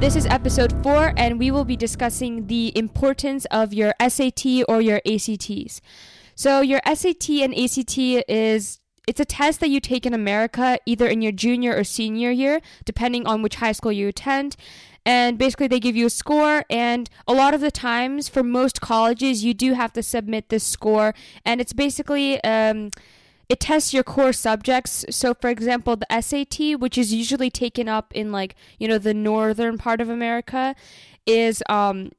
This is episode four, and we will be discussing the importance of your SAT or your ACTs. So, your SAT and ACT is it's a test that you take in America either in your junior or senior year, depending on which high school you attend. And basically, they give you a score, and a lot of the times, for most colleges, you do have to submit this score, and it's basically um, it tests your core subjects. So, for example, the SAT, which is usually taken up in like you know the northern part of America, is um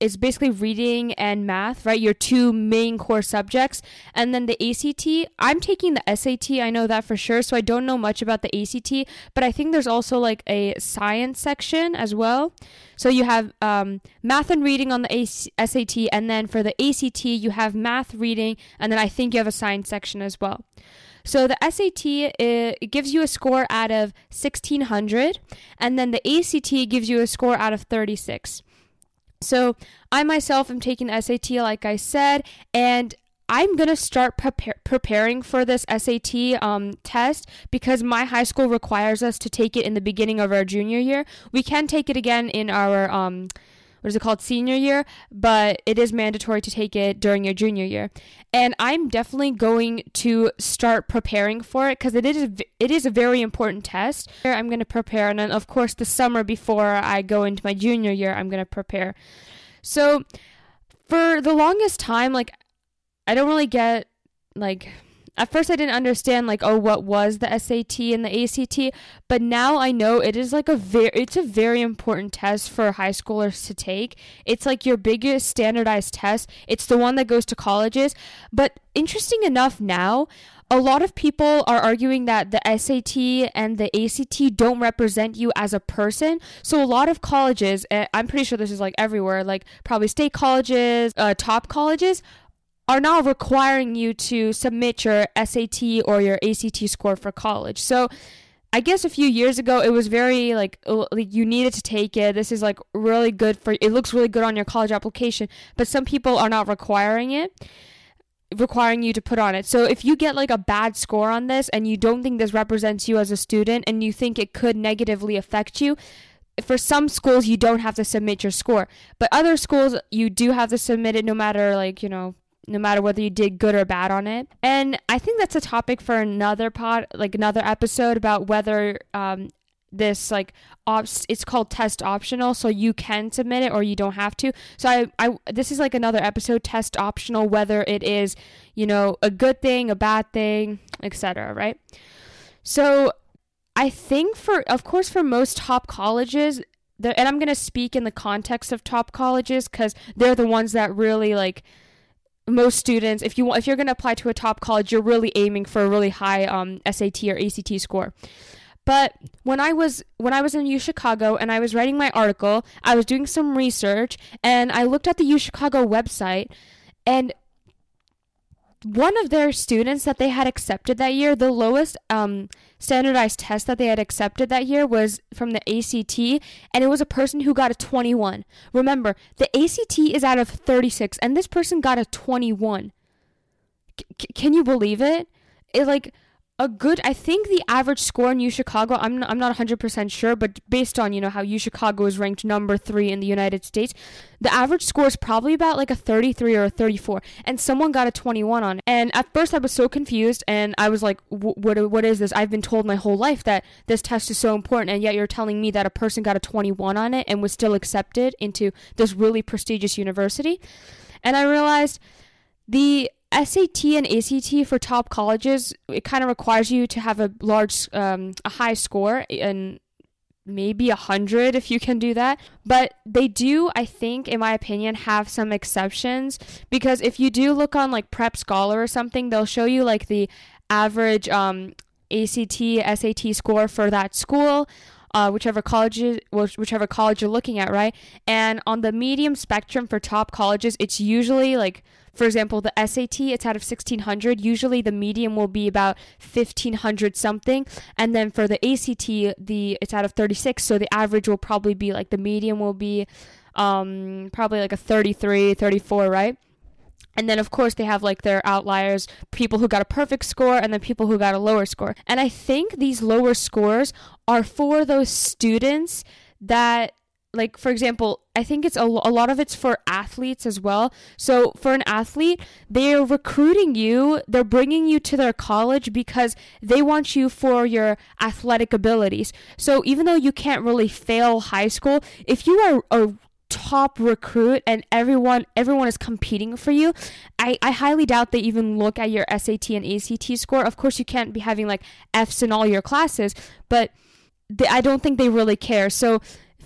is basically reading and math, right? Your two main core subjects. And then the ACT, I'm taking the SAT, I know that for sure. So I don't know much about the ACT, but I think there's also like a science section as well. So you have um, math and reading on the SAT, and then for the ACT, you have math, reading, and then I think you have a science section as well. So the SAT it gives you a score out of 1600 and then the ACT gives you a score out of 36. So I myself am taking the SAT, like I said, and I'm gonna start prepare- preparing for this SAT um, test because my high school requires us to take it in the beginning of our junior year. We can take it again in our um, what is it called senior year, but it is mandatory to take it during your junior year. And I'm definitely going to start preparing for it because it is it is a very important test. I'm going to prepare, and then of course the summer before I go into my junior year, I'm going to prepare. So for the longest time, like I don't really get like at first I didn't understand like oh what was the SAT and the ACT, but now I know it is like a very it's a very important test for high schoolers to take. It's like your biggest standardized test. It's the one that goes to colleges, but interesting enough now a lot of people are arguing that the SAT and the ACT don't represent you as a person. So a lot of colleges, I'm pretty sure this is like everywhere, like probably state colleges, uh, top colleges, are now requiring you to submit your SAT or your ACT score for college. So I guess a few years ago it was very like you needed to take it. This is like really good for it looks really good on your college application, but some people are not requiring it requiring you to put on it. So if you get like a bad score on this and you don't think this represents you as a student and you think it could negatively affect you, for some schools you don't have to submit your score. But other schools you do have to submit it no matter like, you know, no matter whether you did good or bad on it. And I think that's a topic for another pod, like another episode about whether um, this like ops it's called test optional so you can submit it or you don't have to so I, I this is like another episode test optional whether it is you know a good thing a bad thing etc right so i think for of course for most top colleges and i'm going to speak in the context of top colleges because they're the ones that really like most students, if you want, if you're going to apply to a top college, you're really aiming for a really high um, SAT or ACT score. But when I was when I was in U Chicago and I was writing my article, I was doing some research and I looked at the U Chicago website and one of their students that they had accepted that year, the lowest um, standardized test that they had accepted that year was from the ACT, and it was a person who got a 21. Remember, the ACT is out of 36, and this person got a 21. C- can you believe it? It like a good I think the average score in U Chicago I'm not, I'm not 100% sure but based on you know how U Chicago is ranked number 3 in the United States the average score is probably about like a 33 or a 34 and someone got a 21 on it. And at first I was so confused and I was like what what is this? I've been told my whole life that this test is so important and yet you're telling me that a person got a 21 on it and was still accepted into this really prestigious university? And I realized the SAT and ACT for top colleges, it kind of requires you to have a large, um, a high score and maybe a hundred if you can do that. But they do, I think, in my opinion, have some exceptions because if you do look on like Prep Scholar or something, they'll show you like the average um, ACT, SAT score for that school. Uh, whichever college whichever college you're looking at, right? And on the medium spectrum for top colleges, it's usually like for example, the SAT, it's out of 1600. Usually the medium will be about 1500 something. And then for the ACT, the it's out of 36. So the average will probably be like the medium will be um, probably like a 33, 34, right? And then, of course, they have like their outliers, people who got a perfect score, and then people who got a lower score. And I think these lower scores are for those students that like for example i think it's a, a lot of it's for athletes as well. So for an athlete they're recruiting you they're bringing you to their college because they want you for your athletic abilities. So even though you can't really fail high school if you are a top recruit and everyone everyone is competing for you I, I highly doubt they even look at your sat and act score. Of course you can't be having like f's in all your classes but they, i don't think they really care. So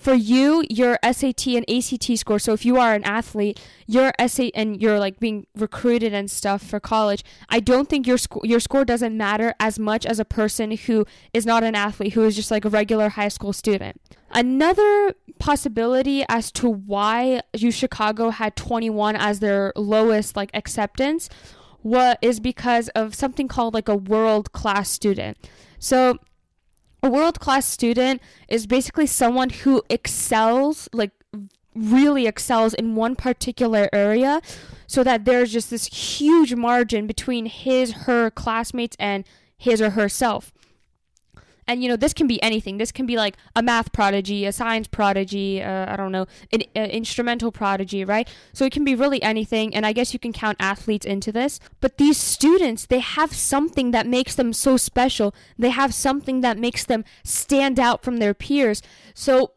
for you, your SAT and ACT score. So if you are an athlete, your SAT and you're like being recruited and stuff for college, I don't think your score your score doesn't matter as much as a person who is not an athlete, who is just like a regular high school student. Another possibility as to why U Chicago had 21 as their lowest like acceptance what is because of something called like a world class student. So a world class student is basically someone who excels, like really excels in one particular area, so that there's just this huge margin between his, her classmates and his or herself and you know this can be anything. This can be like a math prodigy a science prodigy uh, i don't know an uh, instrumental prodigy right? So it can be really anything and i guess you can count athletes into this. But these students they have something that makes them so special. They have something that makes them stand out from their peers. So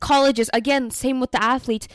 colleges again same with the athletes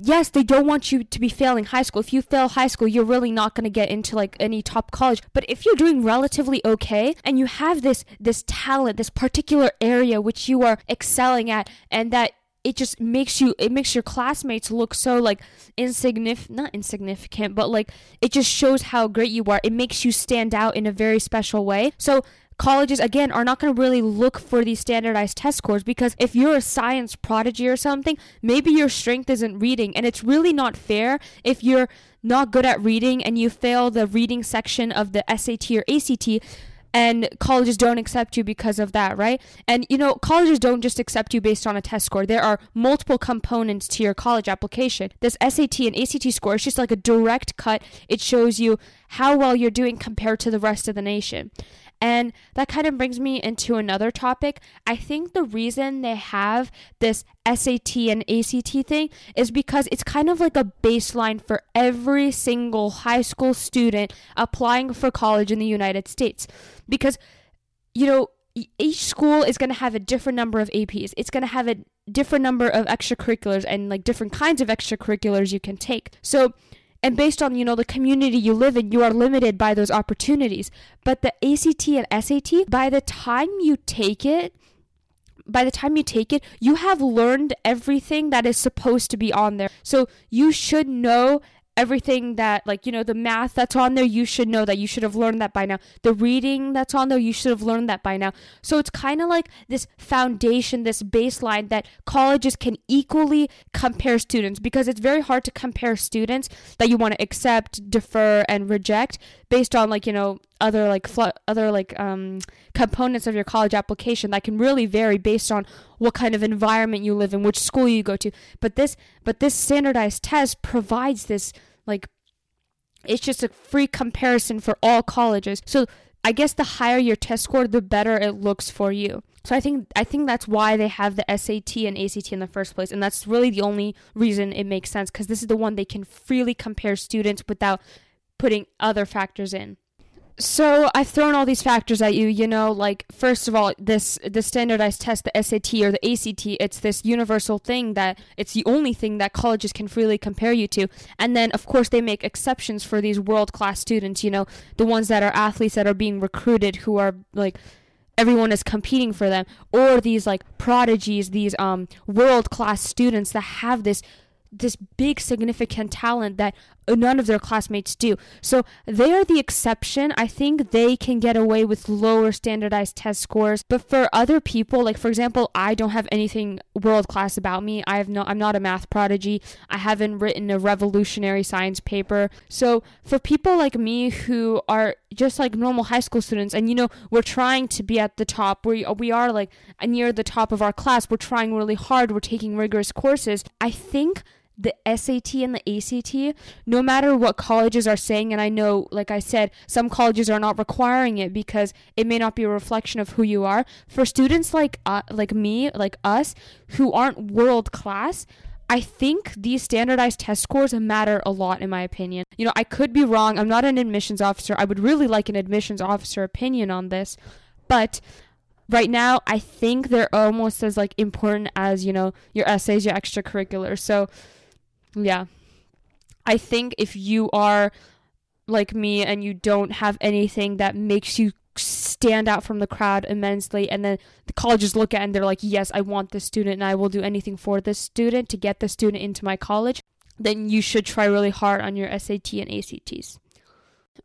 yes, they don't want you to be failing high school. If you fail high school, you're really not going to get into like any top college. But if you're doing relatively okay and you have this this talent, this particular area which you are excelling at and that it just makes you it makes your classmates look so like insignificant not insignificant but like it just shows how great you are it makes you stand out in a very special way so colleges again are not going to really look for these standardized test scores because if you're a science prodigy or something, maybe your strength isn't reading and it's really not fair if you're not good at reading and you fail the reading section of the SAT or ACT and colleges don't accept you because of that, right? And you know, colleges don't just accept you based on a test score. There are multiple components to your college application. This SAT and ACT score is just like a direct cut. It shows you how well you're doing compared to the rest of the nation. And that kind of brings me into another topic. I think the reason they have this SAT and ACT thing is because it's kind of like a baseline for every single high school student applying for college in the United States. Because, you know, each school is going to have a different number of APs. It's going to have a different number of extracurriculars and like different kinds of extracurriculars you can take. So, and based on you know the community you live in you are limited by those opportunities. But the ACT and SAT by the time you take it by the time you take it you have learned everything that is supposed to be on there. So you should know everything that like you know the math that's on there you should know that. You should have learned that by now. The reading that's on there you should have learned that by now. So it's kind of like this foundation this baseline that colleges can equally compare students because it's very hard to compare students that you want to accept defer and reject based on like you know other like fl- other like um components of your college application that can really vary based on what kind of environment you live in, which school you go to. But this but this standardized test provides this like it's just a free comparison for all colleges. So I guess the higher your test score, the better it looks for you. So I think I think that's why they have the SAT and ACT in the first place, and that's really the only reason it makes sense because this is the one they can freely compare students without putting other factors in so I've thrown all these factors at you, you know, like first of all, this the standardized test, the SAT or the ACT, it's this universal thing that it's the only thing that colleges can freely compare you to. And then of course they make exceptions for these world-class students, you know, the ones that are athletes that are being recruited who are like everyone is competing for them or these like prodigies, these um world-class students that have this this big significant talent that none of their classmates do. So they are the exception. I think they can get away with lower standardized test scores. But for other people, like for example, I don't have anything world class about me. I have no I'm not a math prodigy. I haven't written a revolutionary science paper. So for people like me who are just like normal high school students and you know, we're trying to be at the top. We we are like near the top of our class. We're trying really hard. We're taking rigorous courses. I think the SAT and the ACT, no matter what colleges are saying, and I know, like I said, some colleges are not requiring it because it may not be a reflection of who you are. For students like uh, like me, like us, who aren't world class, I think these standardized test scores matter a lot, in my opinion. You know, I could be wrong. I'm not an admissions officer. I would really like an admissions officer opinion on this, but right now I think they're almost as like important as you know your essays, your extracurriculars. So yeah. I think if you are like me and you don't have anything that makes you stand out from the crowd immensely and then the colleges look at and they're like yes i want this student and i will do anything for this student to get the student into my college then you should try really hard on your sat and acts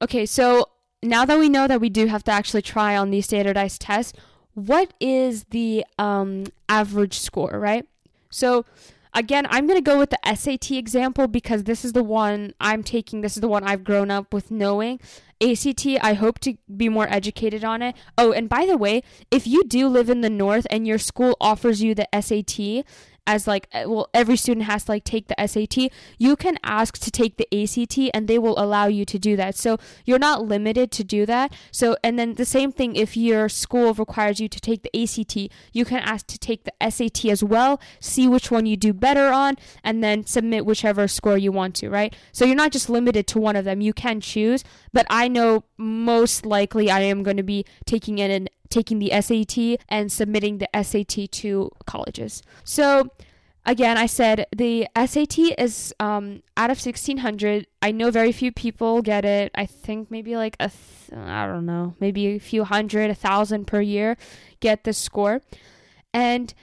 okay so now that we know that we do have to actually try on these standardized tests what is the um, average score right so Again, I'm going to go with the SAT example because this is the one I'm taking. This is the one I've grown up with knowing. ACT, I hope to be more educated on it. Oh, and by the way, if you do live in the north and your school offers you the SAT as like uh, well every student has to like take the SAT you can ask to take the ACT and they will allow you to do that. So you're not limited to do that. So and then the same thing if your school requires you to take the ACT you can ask to take the SAT as well see which one you do better on and then submit whichever score you want to right? So you're not just limited to one of them. You can choose but I know most likely I am going to be taking in taking the SAT and submitting the SAT to colleges. So again, I said the SAT is um, out of 1600. I know very few people get it. I think maybe like a, th- I don't know, maybe a few hundred, a thousand per year get this score. And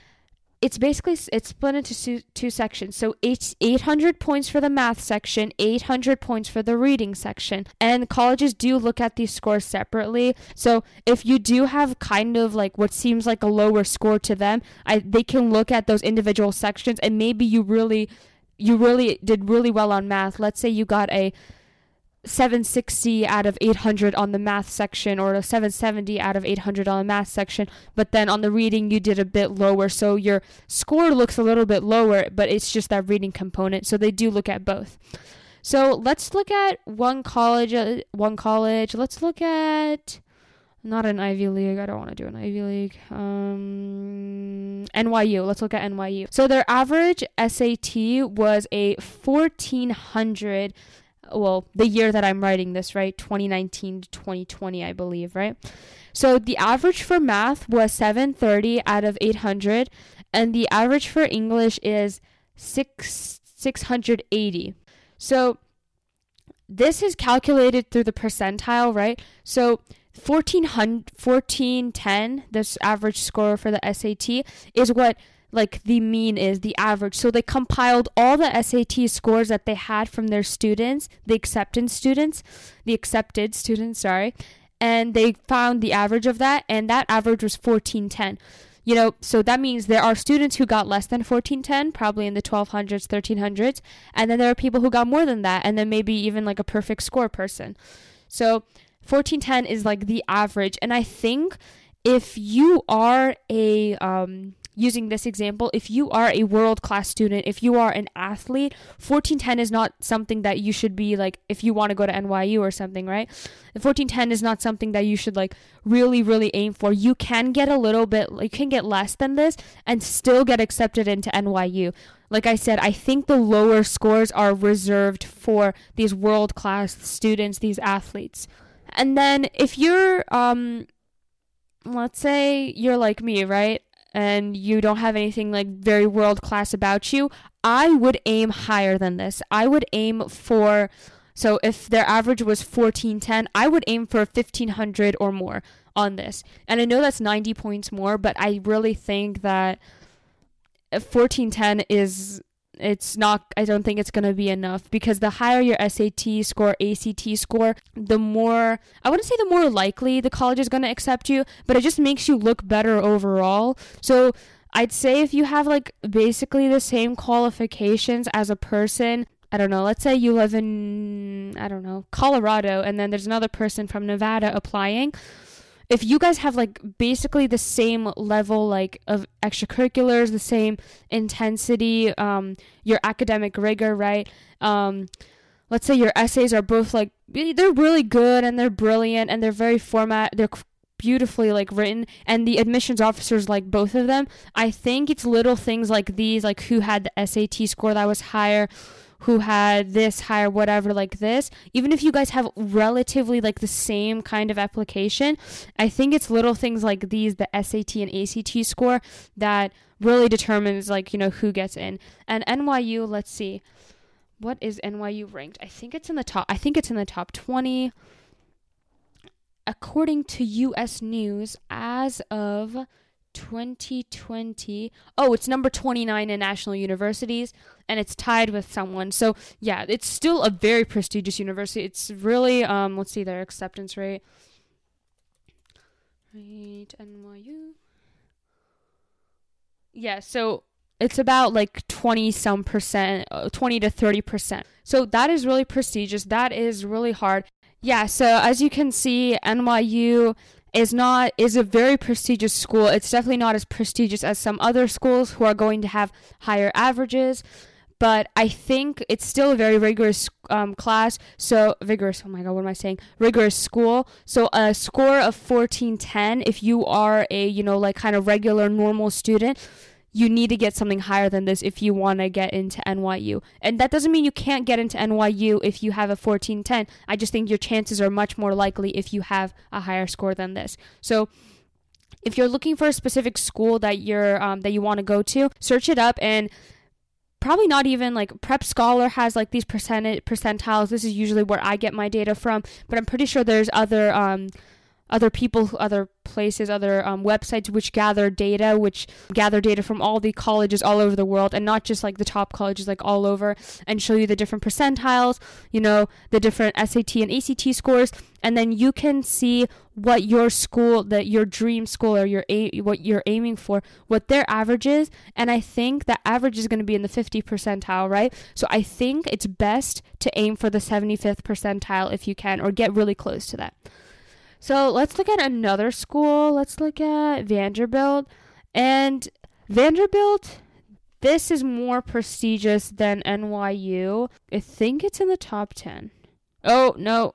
it's basically it's split into two sections. So eight, 800 points for the math section, 800 points for the reading section. And colleges do look at these scores separately. So if you do have kind of like what seems like a lower score to them, I, they can look at those individual sections and maybe you really you really did really well on math. Let's say you got a 760 out of 800 on the math section or a 770 out of 800 on the math section but then on the reading you did a bit lower so your score looks a little bit lower but it's just that reading component so they do look at both so let's look at one college uh, one college let's look at not an Ivy League. I don't want to do an Ivy League. Um, NYU. Let's look at NYU. So their average SAT was a 1400 well, the year that I'm writing this, right? 2019 to 2020, I believe, right? So the average for math was 730 out of 800, and the average for English is 6 680. So this is calculated through the percentile, right? So 1400 1410, this average score for the SAT is what like the mean is, the average. So they compiled all the SAT scores that they had from their students, the acceptance students, the accepted students, sorry, and they found the average of that, and that average was 1410. You know, so that means there are students who got less than 1410, probably in the 1200s, 1300s, and then there are people who got more than that, and then maybe even like a perfect score person. So 1410 is like the average, and I think if you are a um, using this example, if you are a world class student, if you are an athlete, 1410 is not something that you should be like if you want to go to NYU or something, right? The 1410 is not something that you should like really, really aim for. You can get a little bit, you can get less than this and still get accepted into NYU. Like I said, I think the lower scores are reserved for these world class students, these athletes. And then if you're, um, let's say you're like me, right? And you don't have anything like very world class about you, I would aim higher than this. I would aim for so if their average was 1410, I would aim for 1500 or more on this. And I know that's 90 points more, but I really think that 1410 is it's not i don't think it's going to be enough because the higher your sat score act score the more i wouldn't say the more likely the college is going to accept you but it just makes you look better overall. So i'd say if you have like basically the same qualifications as a person I don't know, let's say you live in, I don't know, Colorado, and then there's another person from Nevada applying if you guys have like basically the same level like of extracurriculars, the same intensity, um, your academic rigor, right? Um, let's say your essays are both like they're really good and they're brilliant and they're very format they're beautifully like written and the admissions officers like both of them i think it's little things like these like who had the sat score that was higher who had this higher whatever like this even if you guys have relatively like the same kind of application i think it's little things like these the sat and act score that really determines like you know who gets in and nyu let's see what is NYU ranked? I think it's in the top. I think it's in the top 20. According to US News, as of 2020, oh, it's number 29 in national universities and it's tied with someone. So, yeah, it's still a very prestigious university. It's really um let's see their acceptance rate. Right, NYU. Yeah, so it's about like 20 some percent, uh, 20 to 30 percent. So that is really prestigious. That is really hard. Yeah, so as you can see, NYU is not is a very prestigious school. It's definitely not as prestigious as some other schools who are going to have higher averages, but I think it's still a very rigorous um, class. So vigorous. Oh my god, what am I saying? Rigorous school. So a score of 1410 if you are a, you know, like kind of regular normal student you need to get something higher than this if you want to get into NYU. And that doesn't mean you can't get into NYU if you have a 1410. I just think your chances are much more likely if you have a higher score than this. So if you're looking for a specific school that you're um, that you want to go to, search it up and probably not even like prep scholar has like these percentiles this is usually where i get my data from but i'm pretty sure there's other um, other people, other places, other um, websites which gather data, which gather data from all the colleges all over the world, and not just like the top colleges, like all over, and show you the different percentiles, you know, the different SAT and ACT scores, and then you can see what your school, that your dream school or your a- what you're aiming for, what their average is, and I think that average is going to be in the 50 percentile, right? So I think it's best to aim for the 75th percentile if you can, or get really close to that. So let's look at another school. Let's look at Vanderbilt. And Vanderbilt, this is more prestigious than NYU. I think it's in the top 10. Oh, no.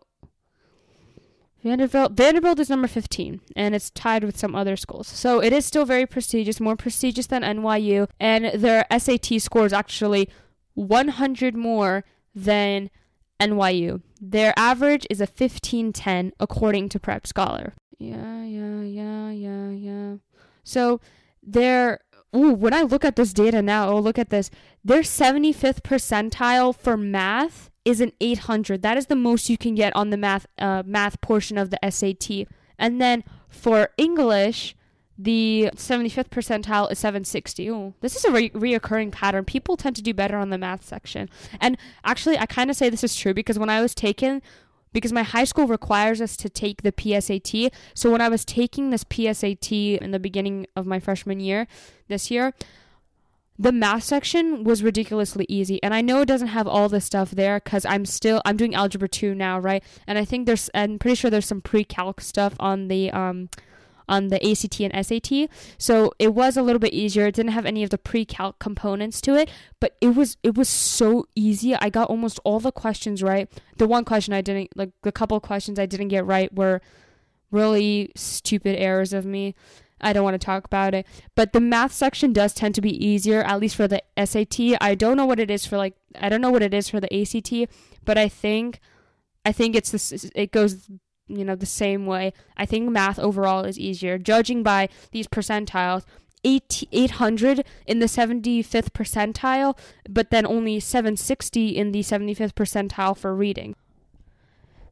Vanderbilt Vanderbilt is number 15 and it's tied with some other schools. So it is still very prestigious, more prestigious than NYU and their SAT score is actually 100 more than NYU. Their average is a 1510 according to Prep Scholar. Yeah, yeah, yeah, yeah, yeah. So their ooh, when I look at this data now, oh look at this. Their 75th percentile for math is an 800. That is the most you can get on the math uh, math portion of the SAT. And then for English, the 75th percentile is 760. Ooh, this is a re- reoccurring pattern. People tend to do better on the math section. And actually, I kind of say this is true because when I was taken, because my high school requires us to take the PSAT. So when I was taking this PSAT in the beginning of my freshman year this year, the math section was ridiculously easy and i know it doesn't have all the stuff there because i'm still i'm doing algebra 2 now right and i think there's i'm pretty sure there's some pre-calc stuff on the um on the ACT and SAT. So it was a little bit easier. It didn't have any of the pre-calc components to it, but it was it was so easy. I got almost all the questions right. The one question I didn't like the couple questions I didn't get right were really stupid errors of me. I don't want to talk about it. But the math section does tend to be easier, at least for the SAT. I don't know what it is for like I don't know what it is for the ACT, but I think I think it's this it goes you know, the same way. I think math overall is easier. Judging by these percentiles, 800 in the 75th percentile, but then only 760 in the 75th percentile for reading.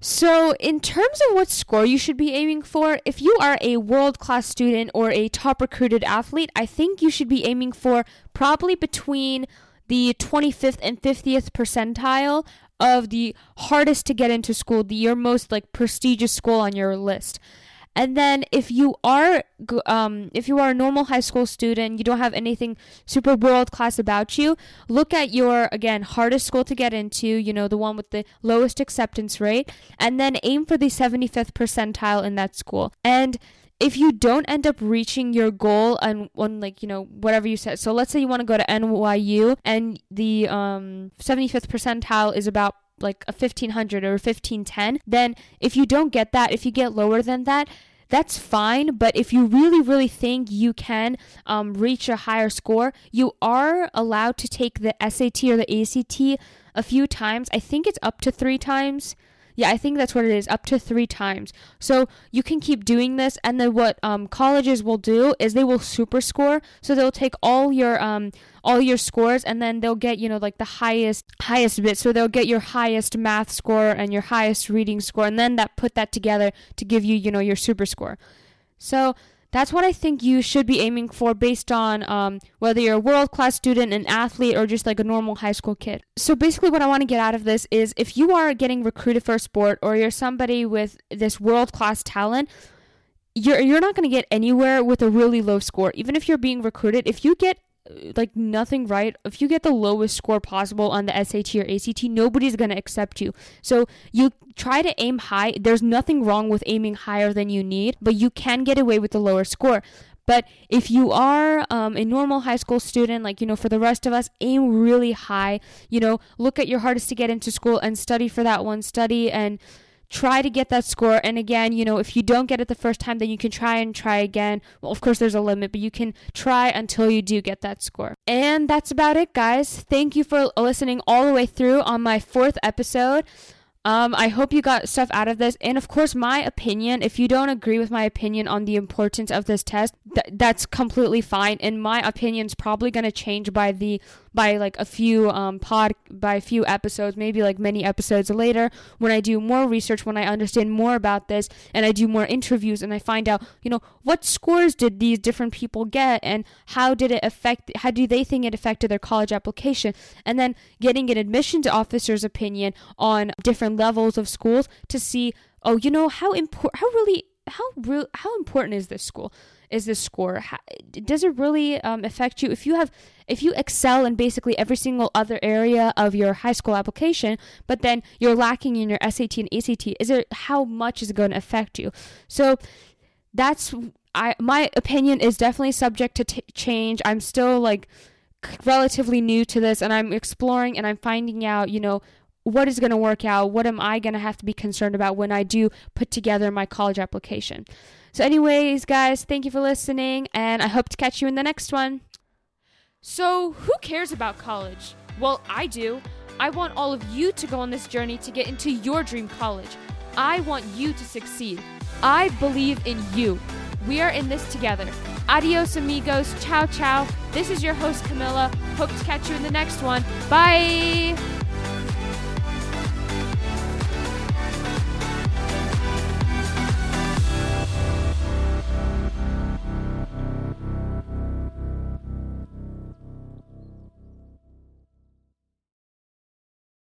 So, in terms of what score you should be aiming for, if you are a world class student or a top recruited athlete, I think you should be aiming for probably between the 25th and 50th percentile of the hardest to get into school, the your most like prestigious school on your list. And then if you are um, if you are a normal high school student, you don't have anything super world class about you, look at your again hardest school to get into, you know, the one with the lowest acceptance rate, and then aim for the 75th percentile in that school. And if you don't end up reaching your goal on, on like you know whatever you said so let's say you want to go to nyu and the um 75th percentile is about like a 1500 or 1510, then if you don't get that, if you get lower than that, that's fine. But if you really, really think you can um, reach a higher score, you are allowed to take the SAT or the ACT a few times. I think it's up to three times. Yeah, I think that's what it is, up to three times. So you can keep doing this, and then what um, colleges will do is they will super score. So they'll take all your um, all your scores, and then they'll get you know like the highest highest bit. So they'll get your highest math score and your highest reading score, and then that put that together to give you you know your super score. So that's what I think you should be aiming for based on um, whether you're a world class student, an athlete, or just like a normal high school kid. So basically, what I want to get out of this is if you are getting recruited for a sport or you're somebody with this world class talent, you're you're not going to get anywhere with a really low score. Even if you're being recruited, if you get like nothing right. If you get the lowest score possible on the SAT or ACT, nobody's going to accept you. So you try to aim high. There's nothing wrong with aiming higher than you need, but you can get away with the lower score. But if you are um, a normal high school student, like, you know, for the rest of us, aim really high. You know, look at your hardest to get into school and study for that one. Study and try to get that score. And again, you know, if you don't get it the first time, then you can try and try again. Well, of course, there's a limit, but you can try until you do get that score. And that's about it, guys. Thank you for listening all the way through on my fourth episode. Um, I hope you got stuff out of this. And of course, my opinion, if you don't agree with my opinion on the importance of this test, th- that's completely fine. And my opinion's probably going to change by the by like a few um, pod by a few episodes, maybe like many episodes later when I do more research, when I understand more about this, and I do more interviews and I find out, you know, what scores did these different people get and how did it affect how do they think it affected their college application, and then getting an admissions officer's opinion on different levels of schools to see, oh, you know, how important, how really how real how important is this school is this score how, does it really um, affect you if you have if you excel in basically every single other area of your high school application, but then you're lacking in your SAT and ACT, is it how much is it going to affect you? So that's I my opinion is definitely subject to t- change. I'm still like relatively new to this and I'm exploring and I'm finding out, you know, what is going to work out? What am I going to have to be concerned about when I do put together my college application? So, anyways, guys, thank you for listening, and I hope to catch you in the next one. So, who cares about college? Well, I do. I want all of you to go on this journey to get into your dream college. I want you to succeed. I believe in you. We are in this together. Adios, amigos. Ciao, ciao. This is your host, Camilla. Hope to catch you in the next one. Bye.